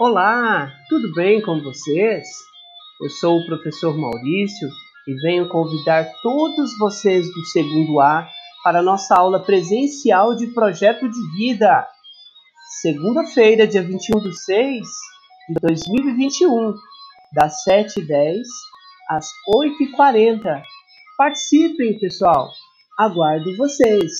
Olá, tudo bem com vocês? Eu sou o professor Maurício e venho convidar todos vocês do segundo A para a nossa aula presencial de projeto de vida. Segunda-feira, dia 21 de 6 de 2021, das 7h10 às 8h40. Participem, pessoal! Aguardo vocês!